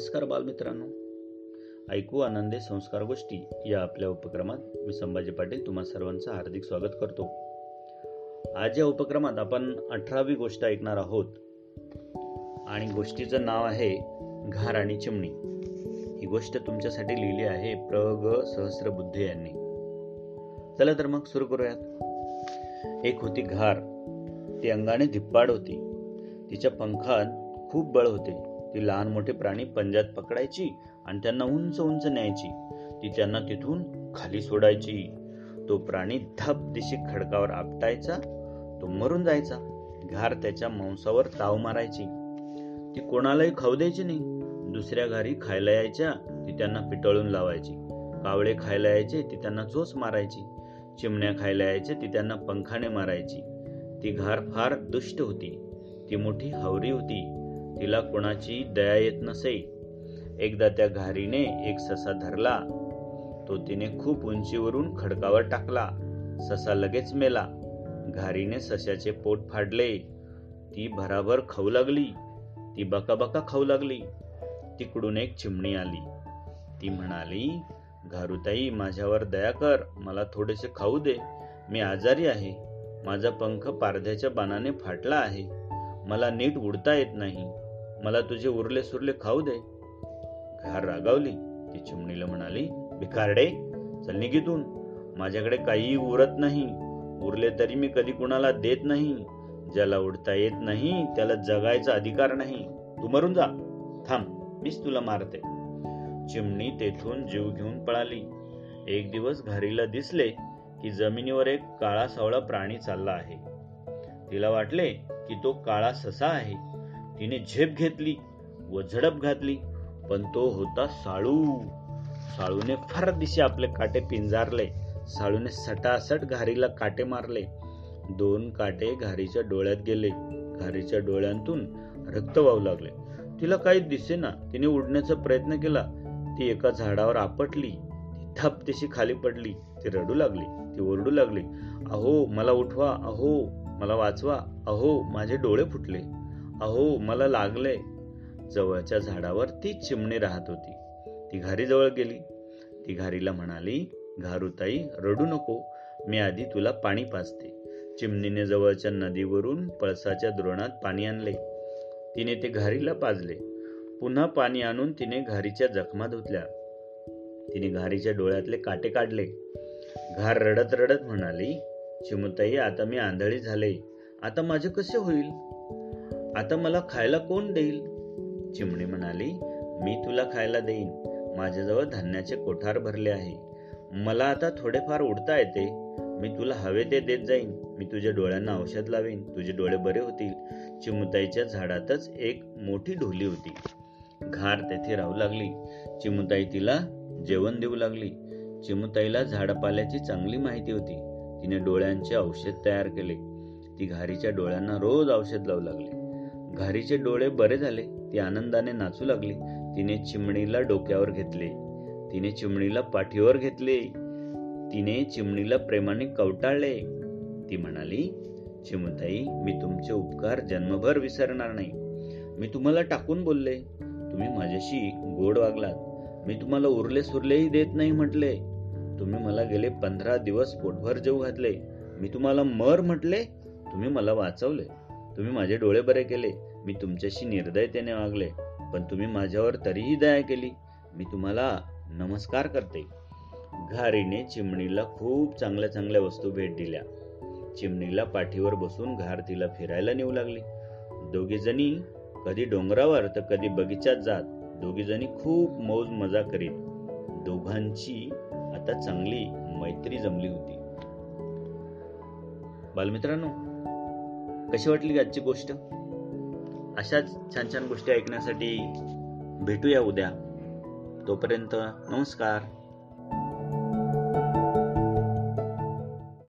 नमस्कार बालमित्रांनो. ऐकू आनंदे संस्कार गोष्टी या आपल्या उपक्रमात मी संभाजी पाटील तुम्हा सर्वांचं हार्दिक स्वागत करतो. आज या उपक्रमात आपण अठरावी गोष्ट ऐकणार आहोत. आणि गोष्टीचं नाव आहे घार आणि चिमणी. ही गोष्ट तुमच्यासाठी लिहिली आहे प्र ग सहस्रबुद्धे यांनी. चला तर मग सुरू करूयात. एक होती घार. ती अंगाने धिप्पाड होती. तिच्या पंखात खूप बळ होते. ती लहान मोठे प्राणी पंजात पकडायची आणि त्यांना उंच उंच न्यायची. ती त्यांना तिथून खाली सोडायची. तो प्राणी धप दिशी खडकावर आपटायचा तो मरून जायचा. घार त्याच्या मांसावर ताव मारायची. ती कोणालाही खाऊ द्यायची नाही. दुसऱ्या घारी खायला यायच्या ती त्यांना पिटळून लावायची. कावळे खायला यायचे ती त्यांना चोच मारायची. चिमण्या खायला यायचे ती त्यांना पंखाने मारायची. ती घार फार दुष्ट होती. ती मोठी हावरी होती. तिला कोणाची दया येत नसे. एकदा त्या घारीने एक ससा धरला. तो तिने खूप उंचीवरून खडकावर टाकला. ससा लगेच मेला. घारीने सशाचे पोट फाडले. ती भराभर खाऊ लागली. ती बकाबका खाऊ लागली. तिकडून एक चिमणी आली. ती म्हणाली घारुताई माझ्यावर दया कर. मला थोडेसे खाऊ दे. मी आजारी आहे. माझा पंख पारध्याच्या बाणाने फाटला आहे. मला नीट उडता येत नाही. मला तुझे उरले सुरले खाऊ दे. घार रागावली. ती चिमणीला म्हणाली भिकारडे चल निघितून. माझ्याकडे काहीही उरत नाही. उरले तरी मी कधी कुणाला देत नाही. ज्याला उडता येत नाही त्याला जगायचा अधिकार नाही. तू मरून जा. थांब मीच तुला मारते. चिमणी तेथून जीव घेऊन पळाली. एक दिवस घारीला दिसले की जमिनीवर एक काळा सावळा प्राणी चालला आहे. तिला वाटले की तो काळा ससा आहे. तिने झेप घेतली व झडप घातली पण तो होता साळू. साळूने फार दिशे आपले काटे पिंजारले. साळूने सटासट घारीला काटे मारले. दोन काटे घारीच्या डोळ्यात गेले. घारीच्या डोळ्यांतून रक्त वाहू लागले. तिला काही दिसे ना तिने उडण्याचा प्रयत्न केला. ती एका झाडावर आपटली. ती थप तिशी खाली पडली. ती रडू लागली. ती ओरडू लागली. अहो मला उठवा. अहो मला वाचवा. अहो माझे डोळे फुटले. अहो मला लागलंय. जवळच्या झाडावर ती चिमणी राहत होती. ती घारीजवळ गेली. ती घारीला म्हणाली घारुताई रडू नको. मी आधी तुला पाणी पाजते. चिमणीने जवळच्या नदीवरून पळसाच्या द्रोणात पाणी आणले. तिने ते घारीला पाजले. पुन्हा पाणी आणून तिने घारीच्या जखमा धुतल्या. तिने घारीच्या डोळ्यातले काटे काढले. घार रडत रडत म्हणाली चिमुताई आता मी आंधळी झाले. आता माझे कसे होईल? आता मला खायला कोण देईल? चिमणी म्हणाली मी तुला खायला देईन. माझ्याजवळ धान्याचे कोठार भरले आहे. मला आता थोडेफार उडता येते. मी तुला हवे ते देत जाईन. मी तुझ्या डोळ्यांना औषध लावेन. तुझे डोळे बरे होतील. चिमुताईच्या झाडातच एक मोठी ढोली होती. घार तेथे राहू लागली. चिमुताई तिला जेवण देऊ लागली. चिमुताईला झाडपाल्याची चांगली माहिती होती. तिने डोळ्यांचे औषध तयार केले. ती घारीच्या डोळ्यांना रोज औषध लावू लागली. घारीचे डोळे बरे झाले. ती आनंदाने नाचू लागली. तिने चिमणीला डोक्यावर घेतले. तिने चिमणीला पाठीवर घेतले. तिने चिमणीला प्रेमाने कवटाळले. ती म्हणाली चिमताई मी तुमचे उपकार जन्मभर विसरणार नाही. मी तुम्हाला टाकून बोलले. तुम्ही माझ्याशी गोड वागलात. मी तुम्हाला उरले सुरलेही देत नाही म्हटले. तुम्ही मला गेले पंधरा दिवस पोटभर जेऊ घातले. मी तुम्हाला मर म्हटले. तुम्ही मला वाचवले. तुम्ही माझे डोळे बरे केले. मी तुमच्याशी निर्दयतेने वागले. पण तुम्ही माझ्यावर तरीही दया केली. मी तुम्हाला नमस्कार करते. घारीने चिमणीला खूप चांगल्या चांगल्या वस्तू भेट दिल्या. चिमणीला पाठीवर बसून घार तिला फिरायला नेऊ लागली. दोघीजणी कधी डोंगरावर तर कधी बगीचात जात. दोघीजणी खूप मौज मजा करीत. दोघांची आता चांगली मैत्री जमली होती. बालमित्रांनो कशी वाटली आजची गोष्ट? अशाच छान छान गोष्टी ऐकण्यासाठी भेटूया उद्या. तोपर्यंत नमस्कार.